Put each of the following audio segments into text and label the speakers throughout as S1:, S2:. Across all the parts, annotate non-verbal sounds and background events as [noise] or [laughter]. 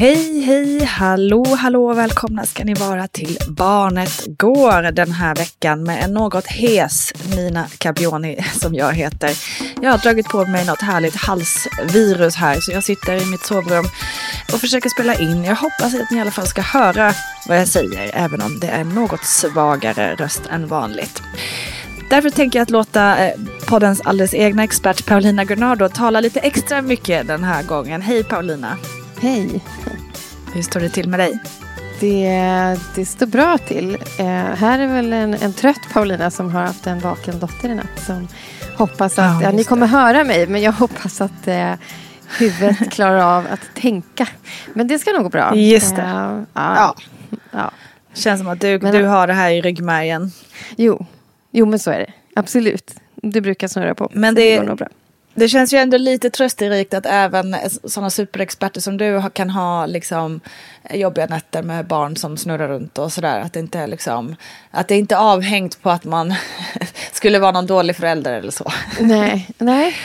S1: Hej, hej, hallå, hallå, välkomna ska ni vara till Barnet Går den här veckan med en något hes Nina Cabioni som jag heter. Jag har dragit på mig något härligt halsvirus här så jag sitter i mitt sovrum och försöker spela in. Jag hoppas att ni i alla fall ska höra vad jag säger även om det är något svagare röst än vanligt. Därför tänker jag att låta eh, poddens alldeles egna expert Paulina Gurnardo tala lite extra mycket den här gången. Hej Paulina!
S2: Hej.
S1: Hur står det till med dig?
S2: Det, det står bra till. Eh, här är väl en, en trött Paulina som har haft en vaken dotter i natt. Som hoppas att, ja, ja ni kommer det. höra mig, men jag hoppas att eh, huvudet [laughs] klarar av att tänka. Men det ska nog gå bra.
S1: Just det. Eh, ja. ja. Känns som att du, men, du har det här i ryggmärgen.
S2: Jo. jo, men så är det. Absolut. Det brukar snurra på.
S1: Men det, det går nog bra. Det känns ju ändå lite trösterikt att även sådana superexperter som du kan ha liksom jobbiga nätter med barn som snurrar runt och sådär. Att det inte är liksom, att det inte är avhängt på att man [laughs] skulle vara någon dålig förälder eller så.
S2: Nej, nej.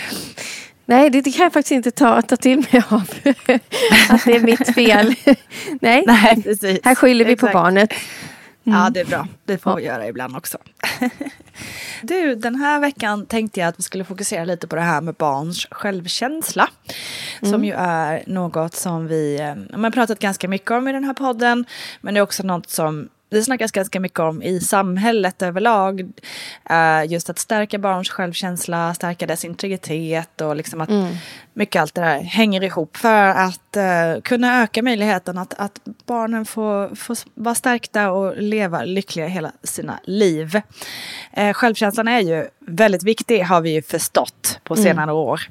S2: Nej, det kan jag faktiskt inte ta, ta till mig av. [laughs] att det är mitt fel. [laughs] nej, nej precis. här skyller vi Exakt. på barnet.
S1: Mm. Ja, det är bra. Det får vi göra ibland också. [laughs] du, den här veckan tänkte jag att vi skulle fokusera lite på det här med barns självkänsla. Mm. Som ju är något som vi eh, har pratat ganska mycket om i den här podden. Men det är också något som det snackas ganska mycket om i samhället överlag. Uh, just att stärka barns självkänsla, stärka dess integritet och liksom att mm. mycket allt det där hänger ihop för att uh, kunna öka möjligheten att, att barnen får, får vara stärkta och leva lyckliga hela sina liv. Uh, självkänslan är ju väldigt viktig har vi ju förstått på mm. senare mm. år.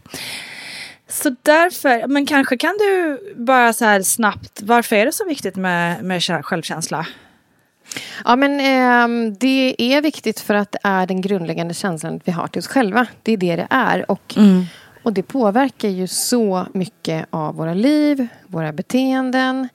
S1: Så därför, men kanske kan du bara så här snabbt, varför är det så viktigt med, med självkänsla?
S2: Ja, men eh, det är viktigt för att det är den grundläggande känslan vi har till oss själva. Det är det det är. Och, mm. och det påverkar ju så mycket av våra liv, våra beteenden.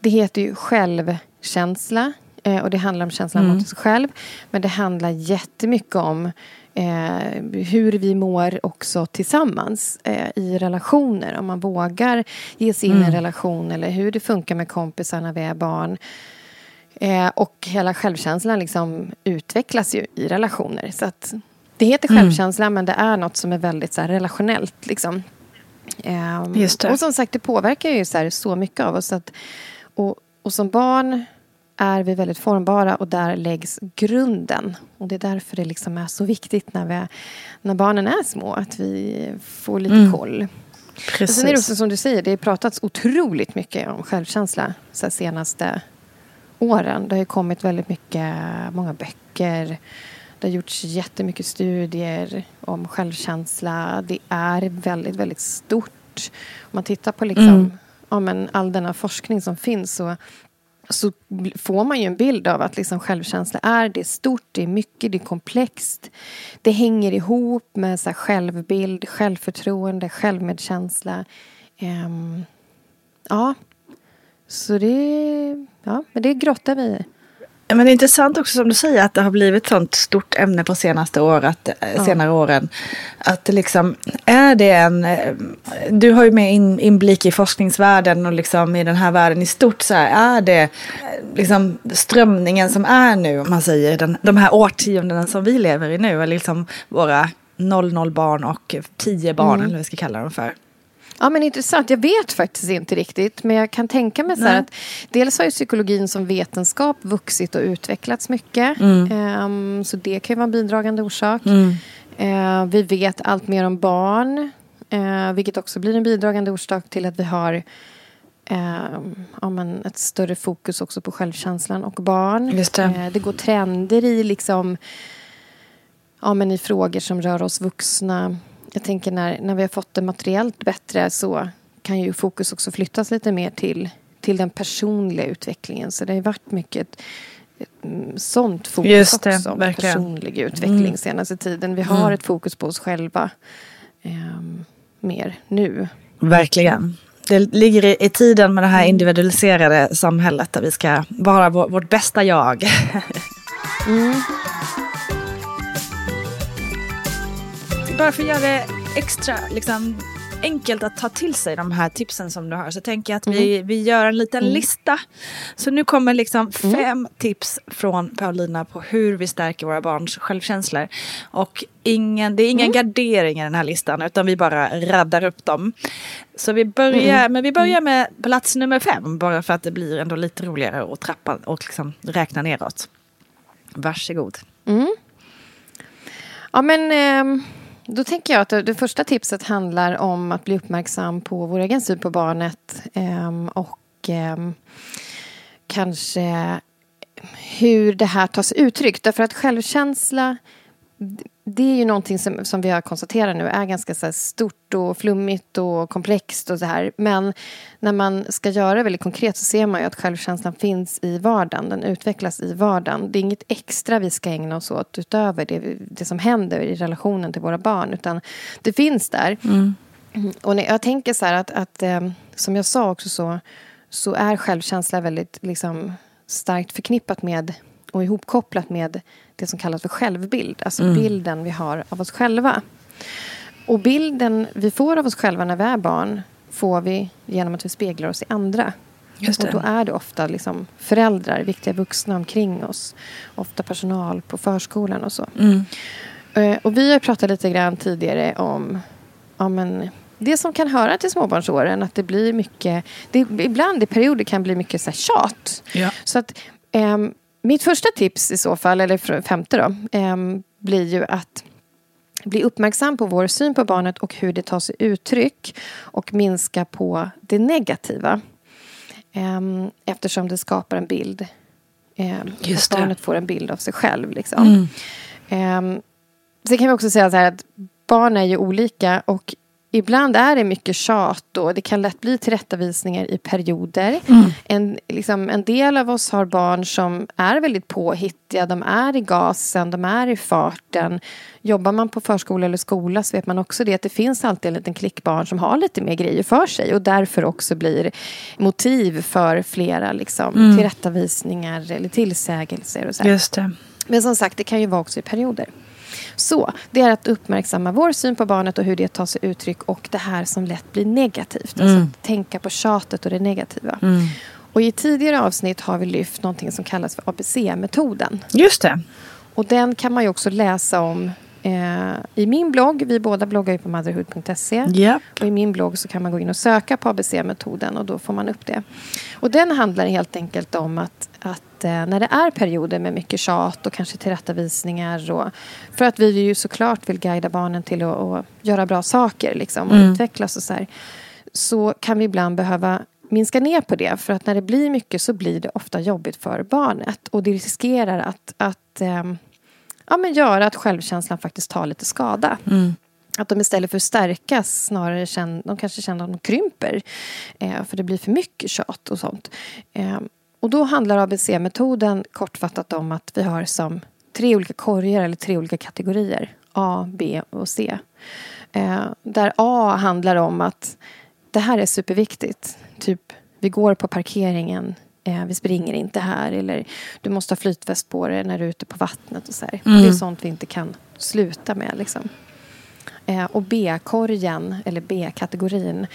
S2: Det heter ju självkänsla. Eh, och det handlar om känslan mm. mot sig själv. Men det handlar jättemycket om eh, hur vi mår också tillsammans eh, i relationer. Om man vågar ge sig in i en mm. relation eller hur det funkar med kompisar när vi är barn. Eh, och hela självkänslan liksom utvecklas ju i relationer. Så att det heter mm. självkänsla mm. men det är något som är väldigt så här, relationellt. Liksom. Um, och som sagt, det påverkar ju så, här, så mycket av oss. Att, och, och som barn är vi väldigt formbara och där läggs grunden. Och det är därför det liksom är så viktigt när, vi, när barnen är små, att vi får lite mm. koll. Precis. Och sen är det också som du säger, det har pratats otroligt mycket om självkänsla de senaste åren. Det har ju kommit väldigt mycket, många böcker. Det har gjorts jättemycket studier om självkänsla. Det är väldigt, väldigt stort. Om man tittar på liksom, mm. ja, men all denna forskning som finns så så får man ju en bild av att liksom självkänsla är det är stort, det är mycket, det är komplext. Det hänger ihop med så självbild, självförtroende, självmedkänsla. Um, ja, så det, ja, men det grottar vi i.
S1: Men det är intressant också som du säger att det har blivit sånt stort ämne på senaste året, eh, ja. senare åren. Att liksom, är det en... Eh, du har ju med in, inblick i forskningsvärlden och liksom i den här världen i stort. Så här, är det eh, liksom strömningen som är nu, om man säger, den, de här årtiondena som vi lever i nu, eller liksom våra 00 barn och 10 barn, mm. eller vad vi ska kalla dem för.
S2: Ja men intressant. Jag vet faktiskt inte riktigt. Men jag kan tänka mig så att dels har ju psykologin som vetenskap vuxit och utvecklats mycket. Mm. Um, så det kan ju vara en bidragande orsak. Mm. Uh, vi vet allt mer om barn. Uh, vilket också blir en bidragande orsak till att vi har uh, ja, men ett större fokus också på självkänslan och barn.
S1: Det.
S2: Uh, det går trender i liksom ja, men i frågor som rör oss vuxna jag tänker när, när vi har fått det materiellt bättre så kan ju fokus också flyttas lite mer till, till den personliga utvecklingen. Så det har ju varit mycket mm, sånt fokus Just det, också. Verkligen. Personlig utveckling mm. senaste tiden. Vi har mm. ett fokus på oss själva eh, mer nu.
S1: Verkligen. Det ligger i, i, tiden med det här mm. individualiserade samhället där vi ska vara vår, vårt bästa jag. [laughs] mm. Bara för att göra det extra liksom, enkelt att ta till sig de här tipsen som du har så tänker jag att mm. vi, vi gör en liten mm. lista. Så nu kommer liksom mm. fem tips från Paulina på hur vi stärker våra barns självkänslor. Och ingen, det är ingen mm. gardering i den här listan utan vi bara raddar upp dem. Så vi börjar, mm. men vi börjar mm. med plats nummer fem bara för att det blir ändå lite roligare att trappa och liksom räkna neråt. Varsågod.
S2: Mm. Ja men... Eh då tänker jag att det första tipset handlar om att bli uppmärksam på vår egen syn på barnet ehm, och ehm, kanske hur det här tar sig uttryck. Därför att självkänsla det är ju någonting som, som vi har konstaterat nu är ganska så stort och flummigt och komplext och så här. Men när man ska göra det väldigt konkret så ser man ju att självkänslan finns i vardagen. Den utvecklas i vardagen. Det är inget extra vi ska ägna oss åt utöver det, det som händer i relationen till våra barn. Utan det finns där. Mm. Och jag tänker så här att, att eh, som jag sa också så, så är självkänsla väldigt liksom, starkt förknippat med och ihopkopplat med det som kallas för självbild. Alltså mm. bilden vi har av oss själva. Och bilden vi får av oss själva när vi är barn får vi genom att vi speglar oss i andra. Det. Och då är det ofta liksom föräldrar, viktiga vuxna omkring oss. Ofta personal på förskolan och så. Mm. Eh, och vi har pratat lite grann tidigare om ja, men, det som kan höra till småbarnsåren. Att det blir mycket, det, ibland i perioder kan bli mycket så här tjat. Ja. Så att um, mitt första tips i så fall, eller femte då, eh, blir ju att bli uppmärksam på vår syn på barnet och hur det tar sig uttryck och minska på det negativa. Eh, eftersom det skapar en bild. Eh, Just det. Barnet får en bild av sig själv. Liksom. Mm. Sen kan vi också säga så här att barn är ju olika och Ibland är det mycket tjat och det kan lätt bli tillrättavisningar i perioder. Mm. En, liksom, en del av oss har barn som är väldigt påhittiga. De är i gasen, de är i farten. Jobbar man på förskola eller skola så vet man också det att det finns alltid en liten klick barn som har lite mer grejer för sig och därför också blir motiv för flera liksom, mm. tillrättavisningar eller tillsägelser. Och så
S1: Just det.
S2: Men som sagt, det kan ju vara också i perioder. Så det är att uppmärksamma vår syn på barnet och hur det tar sig uttryck och det här som lätt blir negativt. Alltså att tänka på tjatet och det negativa. Och i tidigare avsnitt har vi lyft någonting som kallas för ABC-metoden.
S1: Just det.
S2: Och den kan man ju också läsa om eh, i min blogg. Vi båda bloggar ju på motherhood.se.
S1: Ja.
S2: Och i min blogg så kan man gå in och söka på ABC-metoden och då får man upp det. Och den handlar helt enkelt om att, att när det är perioder med mycket tjat och kanske tillrättavisningar och för att vi ju såklart vill guida barnen till att, att göra bra saker liksom, och utvecklas och så här, så kan vi ibland behöva minska ner på det. För att när det blir mycket så blir det ofta jobbigt för barnet. Och det riskerar att, att ehm, ja, men göra att självkänslan faktiskt tar lite skada. Att de istället för att stärkas snarare känner, de kanske känner att de krymper. Eh, för det blir för mycket tjat och sånt. Eh, och då handlar ABC-metoden kortfattat om att vi har som tre olika korgar eller tre olika kategorier. A, B och C. Eh, där A handlar om att det här är superviktigt. Typ, vi går på parkeringen. Eh, vi springer inte här. Eller du måste ha flytväst på dig när du är ute på vattnet. Och så här. Det är sånt vi inte kan sluta med. Liksom. Eh, och B-korgen, eller B-kategorin,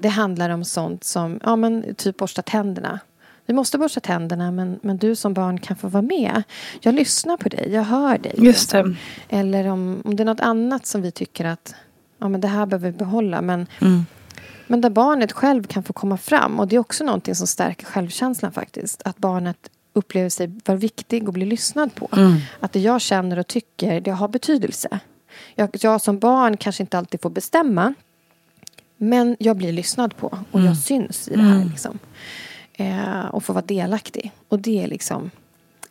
S2: det handlar om sånt som ja, men, typ borsta tänderna. Vi måste borsta tänderna, men, men du som barn kan få vara med. Jag lyssnar på dig, jag hör dig.
S1: Just det.
S2: Eller om, om det är något annat som vi tycker att ja, men det här behöver vi behålla. Men, men där barnet själv kan få komma fram. Och det är också någonting som stärker självkänslan faktiskt. Att barnet upplever sig vara viktig och bli lyssnad på. Att det jag känner och tycker, det har betydelse. Jag, jag som barn kanske inte alltid får bestämma. Men jag blir lyssnad på och jag syns i det här. Liksom. Eh, och får vara delaktig. Och det är liksom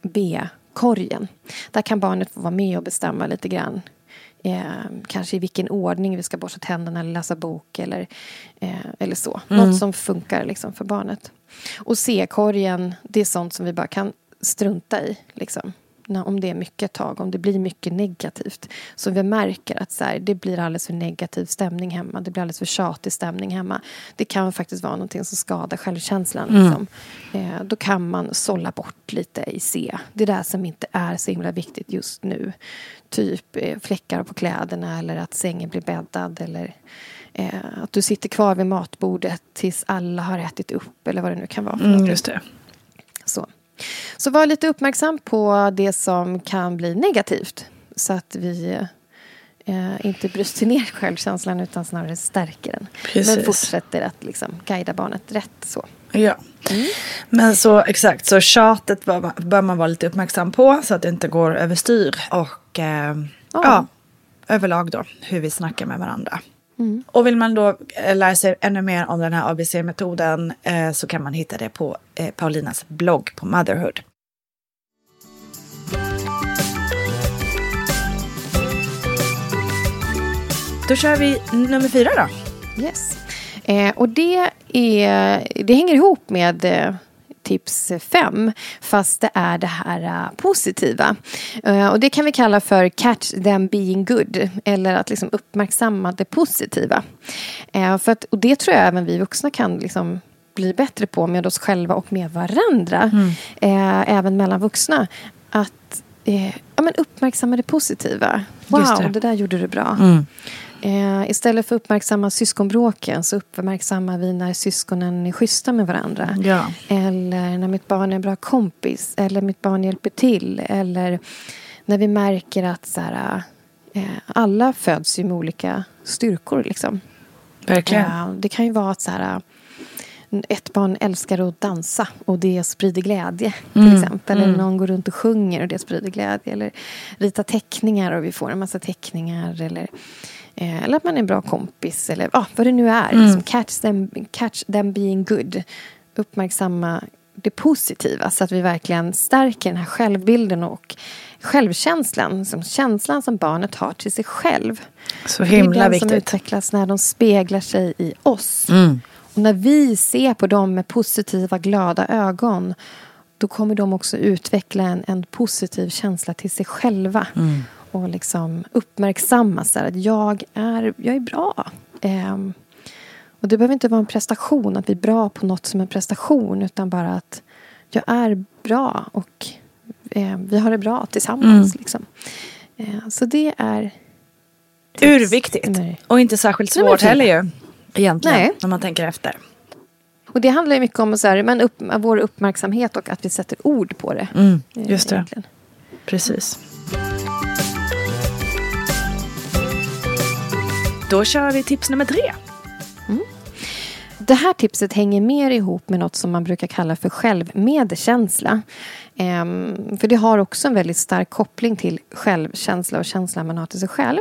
S2: B-korgen. Där kan barnet få vara med och bestämma lite grann. Eh, kanske i vilken ordning vi ska borsta tänderna eller läsa bok eller, eh, eller så. Något som funkar liksom för barnet. Och C-korgen, det är sånt som vi bara kan strunta i. Liksom. Om det är mycket tag, om det blir mycket negativt. Så vi märker att så här, det blir alldeles för negativ stämning hemma. Det blir alldeles för tjatig stämning hemma. Det kan faktiskt vara någonting som skadar självkänslan. Liksom. Eh, då kan man sålla bort lite i C. Det där som inte är så himla viktigt just nu. Typ eh, fläckar på kläderna eller att sängen blir bäddad. Eller eh, att du sitter kvar vid matbordet tills alla har ätit upp. Eller vad det nu kan vara. För
S1: Mm, just det.
S2: Så. Så var lite uppmärksam på det som kan bli negativt. Så att vi eh, inte bryter ner självkänslan utan snarare stärker den.
S1: Precis.
S2: Men fortsätter att liksom guida barnet rätt. så.
S1: Ja. Men så exakt, så tjatet bör man, bör man vara lite uppmärksam på så att det inte går överstyr. Och eh, ja.
S2: Ja.
S1: överlag då hur vi snackar med varandra. Mm. Och vill man då eh, lära sig ännu mer om den här ABC-metoden eh, så kan man hitta det på eh, Paulinas blogg på Motherhood. Då kör vi nummer fyra då.
S2: Yes. Eh, och det, är, det hänger ihop med eh, tips fem fast det är det här eh, positiva. Eh, och det kan vi kalla för catch them being good eller att liksom uppmärksamma det positiva. Eh, för att, och det tror jag även vi vuxna kan liksom bli bättre på med oss själva och med varandra. Eh, även mellan vuxna. Att eh, ja, men uppmärksamma det positiva. Wow,
S1: det.
S2: det. där gjorde du bra. Eh, istället för att uppmärksamma syskonbråken så uppmärksammar vi när syskonen är schyssta med varandra.
S1: Ja.
S2: Eller när mitt barn är en bra kompis. Eller mitt barn hjälper till. Eller när vi märker att så här, eh, alla föds ju med olika styrkor. Liksom.
S1: Verkligen.
S2: Ja, det kan ju vara att så här, ett barn älskar att dansa och det sprider glädje. till exempel. Eller någon går runt och sjunger och det sprider glädje. Eller rita teckningar och vi får en massa teckningar. Eller, eh, eller att man är en bra kompis. Eller ah, vad det nu är. Liksom, catch, them, catch them being good. Uppmärksamma det positiva så att vi verkligen stärker den här självbilden och självkänslan. Som känslan som barnet har till sig själv.
S1: Så
S2: Det är
S1: himla
S2: den som
S1: viktigt.
S2: utvecklas när de speglar sig i oss.
S1: Mm.
S2: Och när vi ser på dem med positiva, glada ögon då kommer de också utveckla en, en positiv känsla till sig själva.
S1: Mm.
S2: Och liksom uppmärksamma så att jag är, jag är bra. Ehm, och det behöver inte vara en prestation, att vi är bra på något som en prestation. Utan bara att jag är bra och eh, vi har det bra tillsammans. Liksom. Eh, så det är...
S1: Urviktigt. Och inte särskilt svårt heller ju. Egentligen, Nej. när man tänker efter.
S2: Och det handlar mycket om så här, men upp, vår uppmärksamhet och att vi sätter ord på det.
S1: Mm, just det. Egentligen. Precis. Då kör vi tips nummer tre. Mm.
S2: Det här tipset hänger mer ihop med något som man brukar kalla för självmedkänsla. Ehm, för det har också en väldigt stark koppling till självkänsla och känslan man har till sig själv.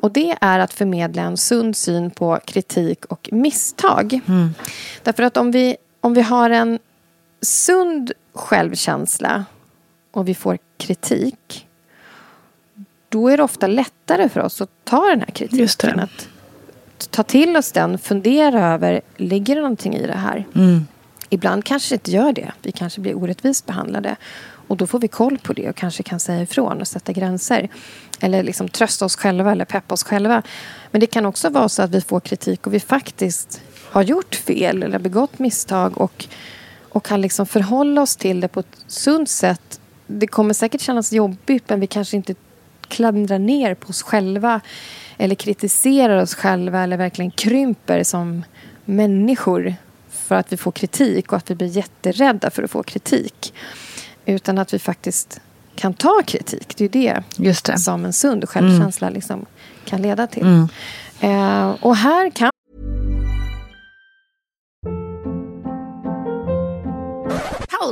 S2: Och det är att förmedla en sund syn på kritik och misstag. Mm. Därför att om vi, om vi har en sund självkänsla och vi får kritik då är det ofta lättare för oss att ta den här kritiken. Att ta till oss den, fundera över, ligger det någonting i det här? Mm. Ibland kanske det inte gör det. Vi kanske blir orättvist behandlade. Och då får vi koll på det och kanske kan säga ifrån och sätta gränser. Eller liksom trösta oss själva eller peppa oss själva. Men det kan också vara så att vi får kritik och vi faktiskt har gjort fel eller begått misstag och, och kan liksom förhålla oss till det på ett sunt sätt. Det kommer säkert kännas jobbigt men vi kanske inte klandrar ner på oss själva eller kritiserar oss själva eller verkligen krymper som människor för att vi får kritik och att vi blir jätterädda för att få kritik. Utan att vi faktiskt kan ta kritik. Det är det,
S1: Just det.
S2: som en sund självkänsla mm. liksom kan leda till. Mm. Eh, och här kan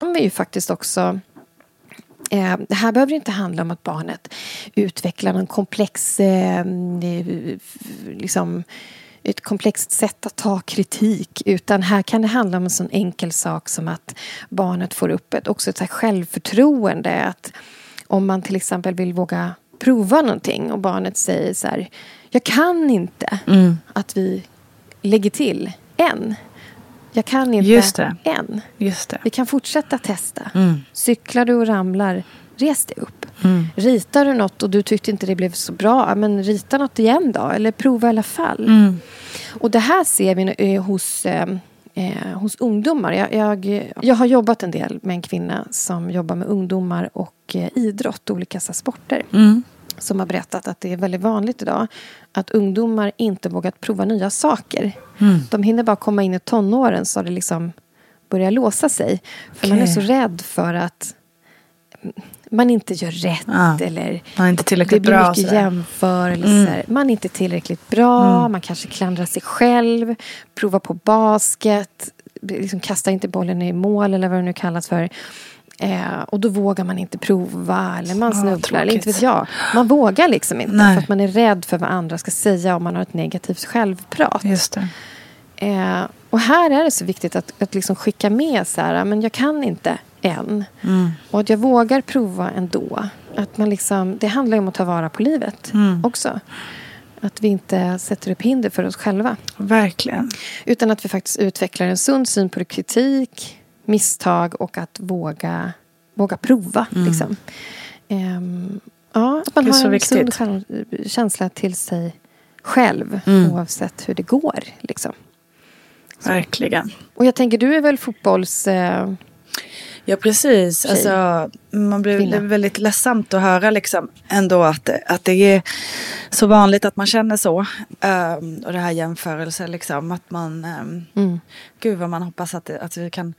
S2: De är ju faktiskt också Eh, det här behöver inte handla om att barnet utvecklar en komplex, eh, liksom, ett komplext sätt att ta kritik. Utan här kan det handla om en sån enkel sak som att barnet får upp ett, också ett självförtroende. Att om man till exempel vill våga prova någonting och barnet säger så här, jag kan inte. Mm. Att vi lägger till en. Jag kan inte
S1: Just det.
S2: än.
S1: Just det.
S2: Vi kan fortsätta testa. Mm. Cyklar du och ramlar, res dig upp. Mm. Ritar du något och du tyckte inte det blev så bra, men rita något igen då. Eller prova i alla fall. Mm. Och det här ser vi eh, hos, eh, eh, hos ungdomar. Jag, jag, jag, har jobbat en del med en kvinna som jobbar med ungdomar och eh, idrott, olika sporter. Mm som har berättat att det är väldigt vanligt idag att ungdomar inte vågat prova nya saker. Mm. De hinner bara komma in i tonåren så det liksom börjar låsa sig. För okay. man är så rädd för att man inte gör rätt. Ja. Eller
S1: man är inte tillräckligt
S2: det blir
S1: bra.
S2: mycket jämförelser. Mm. Man är inte tillräckligt bra. Mm. Man kanske klandrar sig själv. Provar på basket. Liksom kastar inte bollen i mål eller vad det nu kallas för. Eh, och då vågar man inte prova eller man snubblar. Ja, inte vet jag. Man vågar liksom inte Nej. för att man är rädd för vad andra ska säga om man har ett negativt självprat.
S1: Just det.
S2: Eh, och här är det så viktigt att, att liksom skicka med så här, men jag kan inte än. Mm. Och att jag vågar prova ändå. Att man liksom, det handlar om att ta vara på livet mm. också. Att vi inte sätter upp hinder för oss själva.
S1: Verkligen.
S2: Utan att vi faktiskt utvecklar en sund syn på kritik, misstag och att våga, våga prova. Mm. Liksom. Um, ja, att man har en viktigt. sund känsla till sig själv mm. oavsett hur det går. Liksom.
S1: Verkligen.
S2: Och jag tänker, du är väl fotbolls... Eh,
S1: Ja, precis. Alltså, man blir är väldigt ledsamt att höra liksom ändå att, att det är så vanligt att man känner så. Um, och det här jämförelse, liksom, att man... Um, mm. Gud vad man hoppas att, att vi kan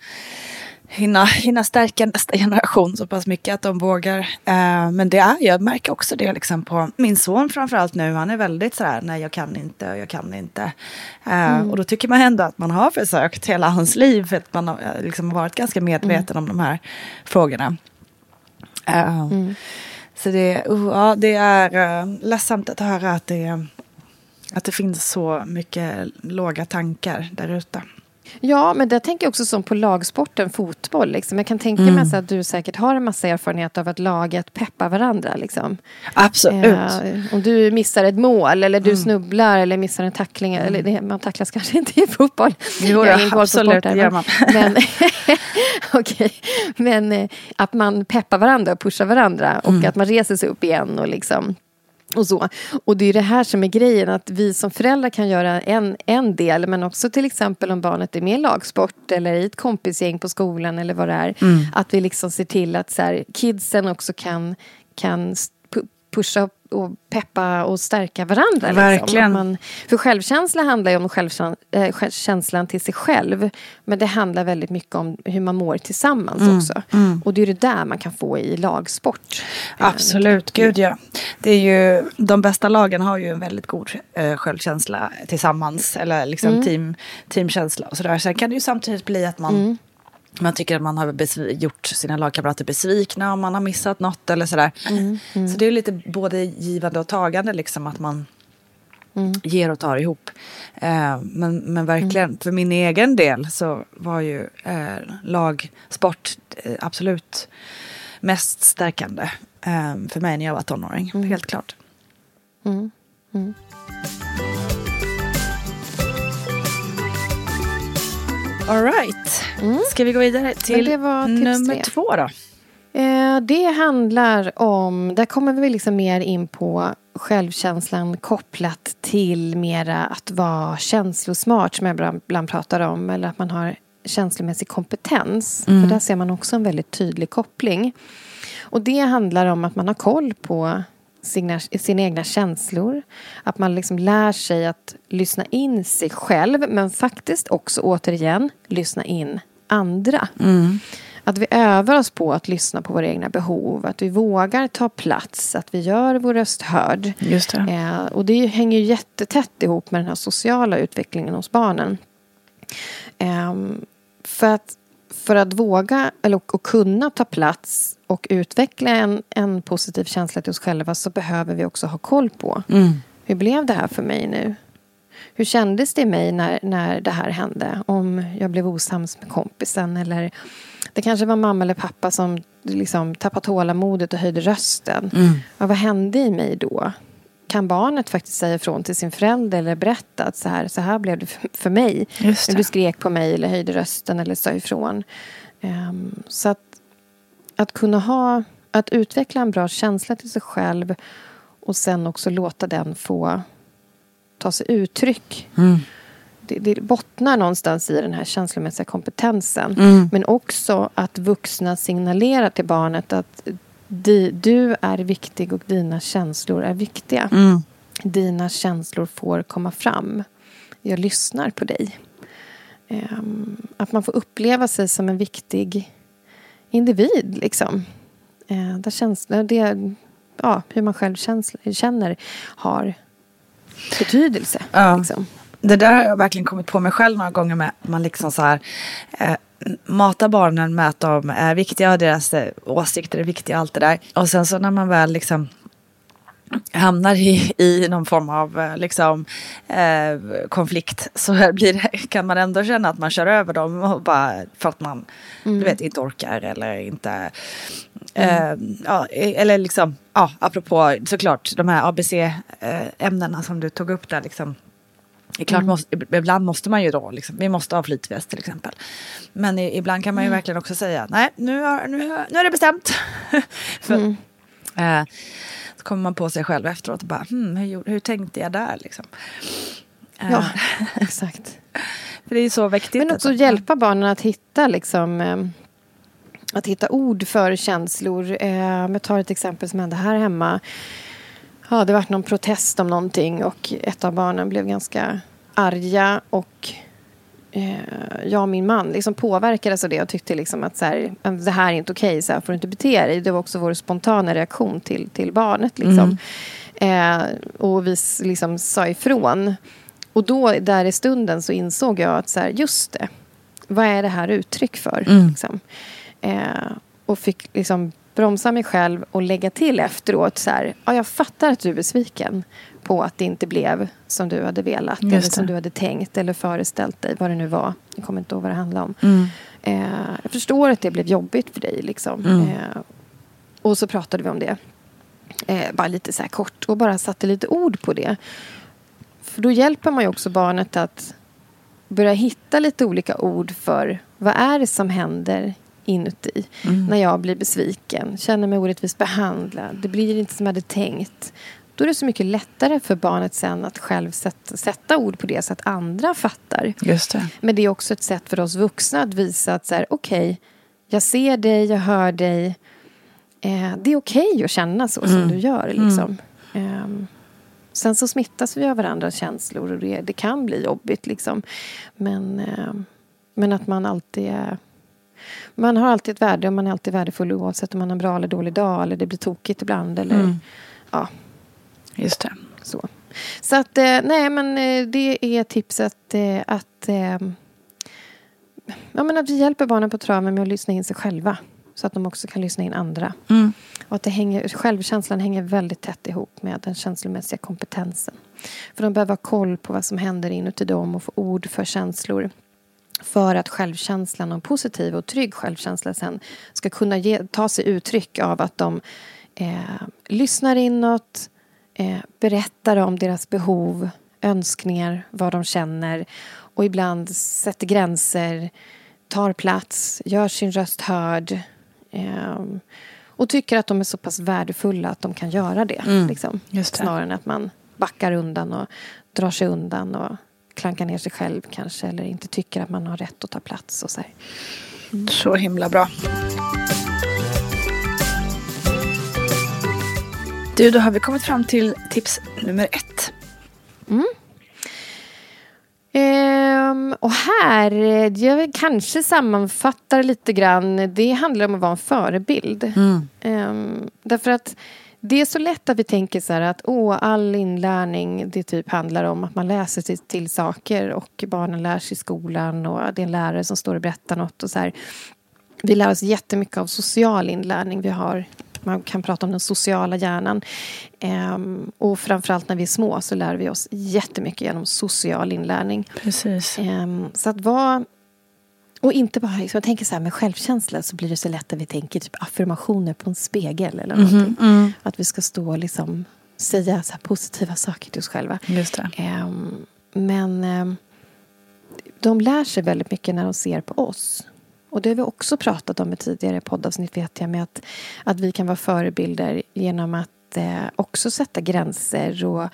S1: hinna, hinna stärka nästa generation så pass mycket att de vågar. Eh, men det är, jag märker också det liksom på min son framförallt nu. Han är väldigt så här, nej jag kan inte och jag kan inte. Eh, mm. Och då tycker man ändå att man har försökt hela hans liv. För att man har eh, liksom varit ganska medveten mm. om de här frågorna. Eh, mm. Så det, uh, ja, det är uh, ledsamt att höra att det, att det finns så mycket låga tankar där ute.
S2: Ja, men det tänker jag också som på lagsporten fotboll. Liksom. Jag kan tänka mm. mig att du säkert har en massa erfarenhet av att laget peppar varandra. Liksom.
S1: Absolut.
S2: Eh, om du missar ett mål eller du mm. snubblar eller missar en tackling. Mm. Eller det, man tacklas kanske inte i fotboll.
S1: Jo, jag absolut, det gör man. [laughs]
S2: Men, [laughs] okay. men eh, att man peppar varandra och pushar varandra. Och mm. att man reser sig upp igen och liksom och, så. och det är det här som är grejen, att vi som föräldrar kan göra en, en del men också till exempel om barnet är med i lagsport eller i ett kompisgäng på skolan eller vad det är. Mm. Att vi liksom ser till att så här, kidsen också kan, kan pusha och peppa och stärka varandra. Liksom.
S1: Verkligen. Liksom.
S2: Man, för självkänsla handlar ju om självkänslan äh, till sig själv. Men det handlar väldigt mycket om hur man mår tillsammans mm. också. Mm. Och det är det där man kan få i lagsport.
S1: Absolut, gud ja. Det är ju, de bästa lagen har ju en väldigt god äh, självkänsla tillsammans. Eller liksom mm. team, teamkänsla och sådär. Sen kan det ju samtidigt bli att man mm man tycker att man har gjort sina lagkamrater besvikna om man har missat något eller sådär. Mm, mm. Så det är lite både givande och tagande liksom att man mm. ger och tar ihop. Eh, men, men verkligen, mm. för min egen del så var ju eh, lagsport eh, absolut mest stärkande eh, för mig när jag var tonåring, mm. helt klart. Alright. Mm. Ska vi gå vidare till nummer tre. två då?
S2: Eh, det handlar om, där kommer vi liksom mer in på självkänslan kopplat till mera att vara känslosmart som jag ibland pratar om. Eller att man har känslomässig kompetens. Mm. För där ser man också en väldigt tydlig koppling. Och det handlar om att man har koll på sina, sina egna känslor. Att man liksom lär sig att lyssna in sig själv men faktiskt också återigen lyssna in andra. Mm. Att vi övar oss på att lyssna på våra egna behov. Att vi vågar ta plats. Att vi gör vår röst hörd.
S1: Just det.
S2: Eh, och det hänger ju jättetätt ihop med den här sociala utvecklingen hos barnen. Eh, för att för att våga eller, och kunna ta plats och utveckla en, en positiv känsla till oss själva så behöver vi också ha koll på mm. hur blev det här för mig nu? Hur kändes det i mig när, när det här hände? Om jag blev osams med kompisen eller det kanske var mamma eller pappa som liksom tappade tålamodet och höjde rösten. Mm. Ja, vad hände i mig då? kan barnet faktiskt säga ifrån till sin förälder eller berätta att så här, så här blev det för mig. När du skrek på mig eller höjde rösten eller sa ifrån. Um, så att, att kunna ha, att utveckla en bra känsla till sig själv och sen också låta den få ta sig uttryck. Mm. Det, det, bottnar någonstans i den här känslomässiga kompetensen. Mm. Men också att vuxna signalerar till barnet att di, du är viktig och dina känslor är viktiga. Mm. Dina känslor får komma fram. Jag lyssnar på dig. eh, att man får uppleva sig som en viktig individ. Liksom. Eh, där känslor, det, ja, hur man själv känns, känner har betydelse. Ja. Liksom.
S1: Det där har jag verkligen kommit på mig själv några gånger med. Man liksom så här, eh, matar barnen med att de är viktiga deras åsikter är viktiga och allt det där. Och sen så när man väl liksom hamnar i, i någon form av eh, liksom, eh, konflikt så blir det, kan man ändå känna att man kör över dem och bara, för att man mm. du vet, inte orkar eller inte... Mm. Eh, ja, eller liksom, ja, apropå såklart de här ABC-ämnena eh, som du tog upp där. Liksom, det är klart, mm. måste, ibland måste man ju då, liksom, vi måste ha flytväst till exempel. Men i, ibland kan man ju mm. verkligen också säga, nej nu, har, nu, nu är det bestämt. [laughs] För, mm. eh, så kommer man på sig själv efteråt och bara, hmm, hur, hur tänkte jag där liksom?
S2: Ja, eh. [laughs] exakt. [laughs]
S1: För det är så viktigt.
S2: Men också att hjälpa barnen att hitta liksom eh, att hitta ord för känslor. Eh, jag tar ett exempel som hände här hemma. Ja, det var någon protest om någonting och ett av barnen blev ganska arga och jag och min man liksom påverkades av det och tyckte liksom att så här, det här är inte okej, okay, så här får du inte bete dig. Det var också vår spontana reaktion till, till barnet. Liksom. Mm. Eh, och vi liksom sa ifrån. Och då, där i stunden, så insåg jag att så här, just det, vad är det här uttryck för? Mm. Liksom. Eh, och fick liksom bromsa mig själv och lägga till efteråt så här, ja, jag fattar att du är besviken på att det inte blev som du hade velat eller som du hade tänkt eller föreställt dig, vad det nu var. Jag kommer inte ihåg vad det handlade om. Mm. Eh, jag förstår att det blev jobbigt för dig. Liksom. Mm. Eh, och så pratade vi om det. Eh, bara lite så här kort och bara satte lite ord på det. För då hjälper man ju också barnet att börja hitta lite olika ord för vad är det som händer inuti. Mm. När jag blir besviken, känner mig orättvist behandlad. Det blir inte som jag hade tänkt. Då är det så mycket lättare för barnet sen att själv sätta, sätta ord på det så att andra fattar.
S1: Just det.
S2: Men det är också ett sätt för oss vuxna att visa att så här, okej, okay, jag ser dig, jag hör dig. Eh, det är okej okay att känna så mm. som du gör. Liksom. Mm. Eh, sen så smittas vi av varandras känslor och det, det kan bli jobbigt. Liksom. Men, eh, men att man alltid är man har alltid ett värde och man är alltid värdefull oavsett om man har en bra eller dålig dag eller det blir tokigt ibland. Eller, mm. ja.
S1: Just det.
S2: Så, så att, eh, nej men eh, det är tipset eh, att, ja, men att vi hjälper barnen på traven med att lyssna in sig själva. Så att de också kan lyssna in andra. Mm. Och att det hänger, självkänslan hänger väldigt tätt ihop med den känslomässiga kompetensen. För de behöver ha koll på vad som händer inuti dem och få ord för känslor för att självkänslan och positiv och trygg självkänsla sen ska kunna ge, ta sig uttryck av att de eh, lyssnar inåt, eh, berättar om deras behov, önskningar, vad de känner och ibland sätter gränser, tar plats, gör sin röst hörd eh, och tycker att de är så pass värdefulla att de kan göra det. Mm, liksom. det. Snarare än att man backar undan och drar sig undan och klankar ner sig själv kanske eller inte tycker att man har rätt att ta plats. Och så,
S1: mm. så himla bra. Du, då har vi kommit fram till tips nummer ett. Mm.
S2: Ehm, och här, jag kanske sammanfattar lite grann. Det handlar om att vara en förebild. Mm. Ehm, därför att det är så lätt att vi tänker så att åh, all inlärning det typ handlar om att man läser sig till saker och barnen lär sig i skolan och det är en lärare som står och berättar något. Och så här. Vi lär oss jättemycket av social inlärning. Vi har, man kan prata om den sociala hjärnan. Ehm, och framförallt när vi är små så lär vi oss jättemycket genom social inlärning.
S1: Precis.
S2: Ehm, så att vara och inte bara, liksom, jag tänker så här med självkänsla så blir det så lätt att vi tänker typ affirmationer på en spegel eller mhm, någonting. Mm, mm. Att vi ska stå och liksom säga så positiva saker till oss själva.
S1: Just.
S2: Um, men um, de lär sig väldigt mycket när de ser på oss. Och det har vi också pratat om i tidigare poddavsnitt vet jag med att, att vi kan vara förebilder genom att eh, också sätta gränser och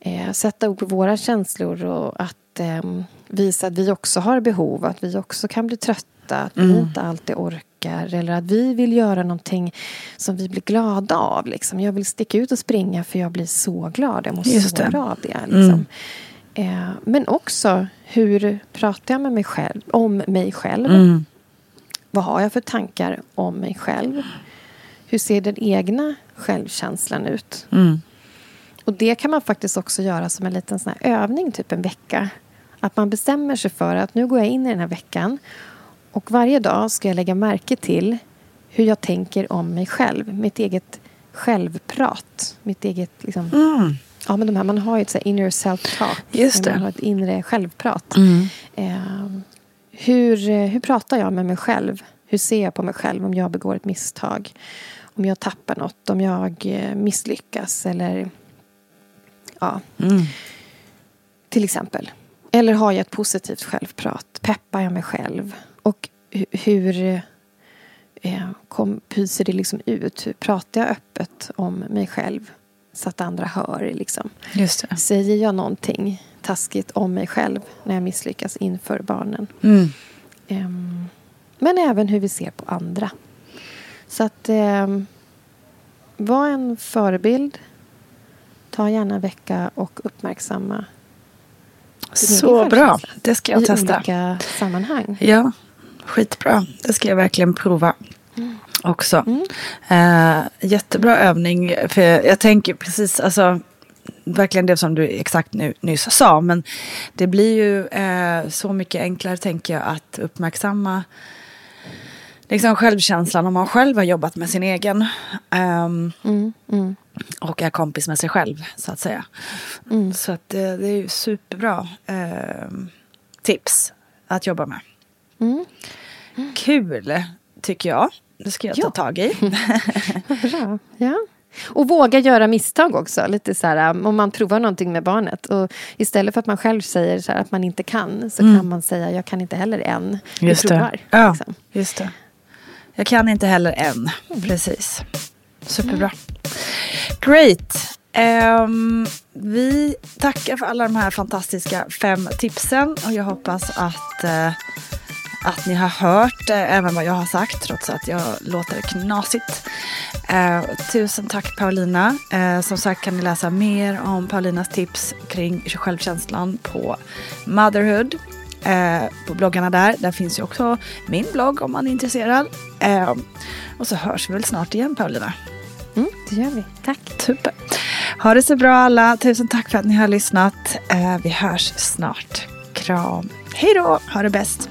S2: eh, sätta ord på våra känslor och att eh, visa att vi också har behov, att vi också kan bli trötta, att mm. vi inte alltid orkar eller att vi vill göra någonting som vi blir glada av. Liksom. Jag vill sticka ut och springa för jag blir så glad, jag mår så bra av det. Liksom. Mm. Eh, men också hur pratar jag med mig själv, om mig själv?
S1: Mm.
S2: Vad har jag för tankar om mig själv? Hur ser den egna självkänslan ut?
S1: Mm.
S2: Och det kan man faktiskt också göra som en liten sån övning, typ en vecka. Att man bestämmer sig för att nu går jag in i den här veckan och varje dag ska jag lägga märke till hur jag tänker om mig själv. Mitt eget självprat. Mitt eget... Liksom,
S1: Mm.
S2: ja, men de här, man har ju ett så inner self-talk.
S1: Just det.
S2: Man har ett inre självprat.
S1: Mm.
S2: Eh, hur, hur pratar jag med mig själv? Hur ser jag på mig själv om jag begår ett misstag? Om jag tappar något? Om jag eh, misslyckas? Eller... Ja,
S1: Mm.
S2: till exempel. Eller har jag ett positivt självprat? Peppar jag mig själv? Och hu- hur, eh, kom, hur ser det liksom ut? Hur pratar jag öppet om mig själv så att andra hör? Liksom? Säger jag någonting taskigt om mig själv när jag misslyckas inför barnen?
S1: Mm.
S2: Ehm, men även hur vi ser på andra. Så att um, var en förebild. Ta gärna en vecka och uppmärksamma
S1: Så bra. Det ska jag
S2: i
S1: testa.
S2: olika sammanhang.
S1: Ja, skitbra. Det ska jag verkligen prova också.
S2: Mm.
S1: Eh, jättebra övning. För jag tänker precis, alltså verkligen det som du exakt nu, nyss sa. Men det blir ju eh, så mycket enklare, tänker jag, att uppmärksamma liksom, självkänslan om man själv har jobbat med sin egen. ehm,
S2: Mm, mm,
S1: och är kompis med sig själv, så att säga.
S2: mm.
S1: Så att det, det är ju superbra ehm, tips att jobba med.
S2: Mm.
S1: Kul, tycker jag. Det ska jag ta
S2: Ja.
S1: tag i. [laughs]
S2: Bra. Ja. Och våga göra misstag också. Lite så här, um, om man provar någonting med barnet. Och istället för att man själv säger här, att man inte kan. Så kan man säga, jag kan inte heller än. Vi
S1: Mm. Just
S2: provar.
S1: det. Ja,
S2: liksom.
S1: just det. Jag kan inte heller än. Precis. Superbra. Great. Um, vi tackar för alla de här fantastiska fem tipsen. Och jag hoppas att, uh, att ni har hört uh, även vad jag har sagt. Trots att jag låter knasigt. Uh, tusen tack Paulina. Ehm, som sagt kan ni läsa mer om Paulinas tips kring självkänslan på Motherhood eh, på bloggarna där. Där finns ju också min blogg om man är intresserad. Och så hörs vi väl snart igen Paulina.
S2: Mm, det gör vi. Tack.
S1: Super. Ha det så bra alla. Tusen tack för att ni har lyssnat. Eh, vi hörs snart. Kram. Hej då. Ha det bäst.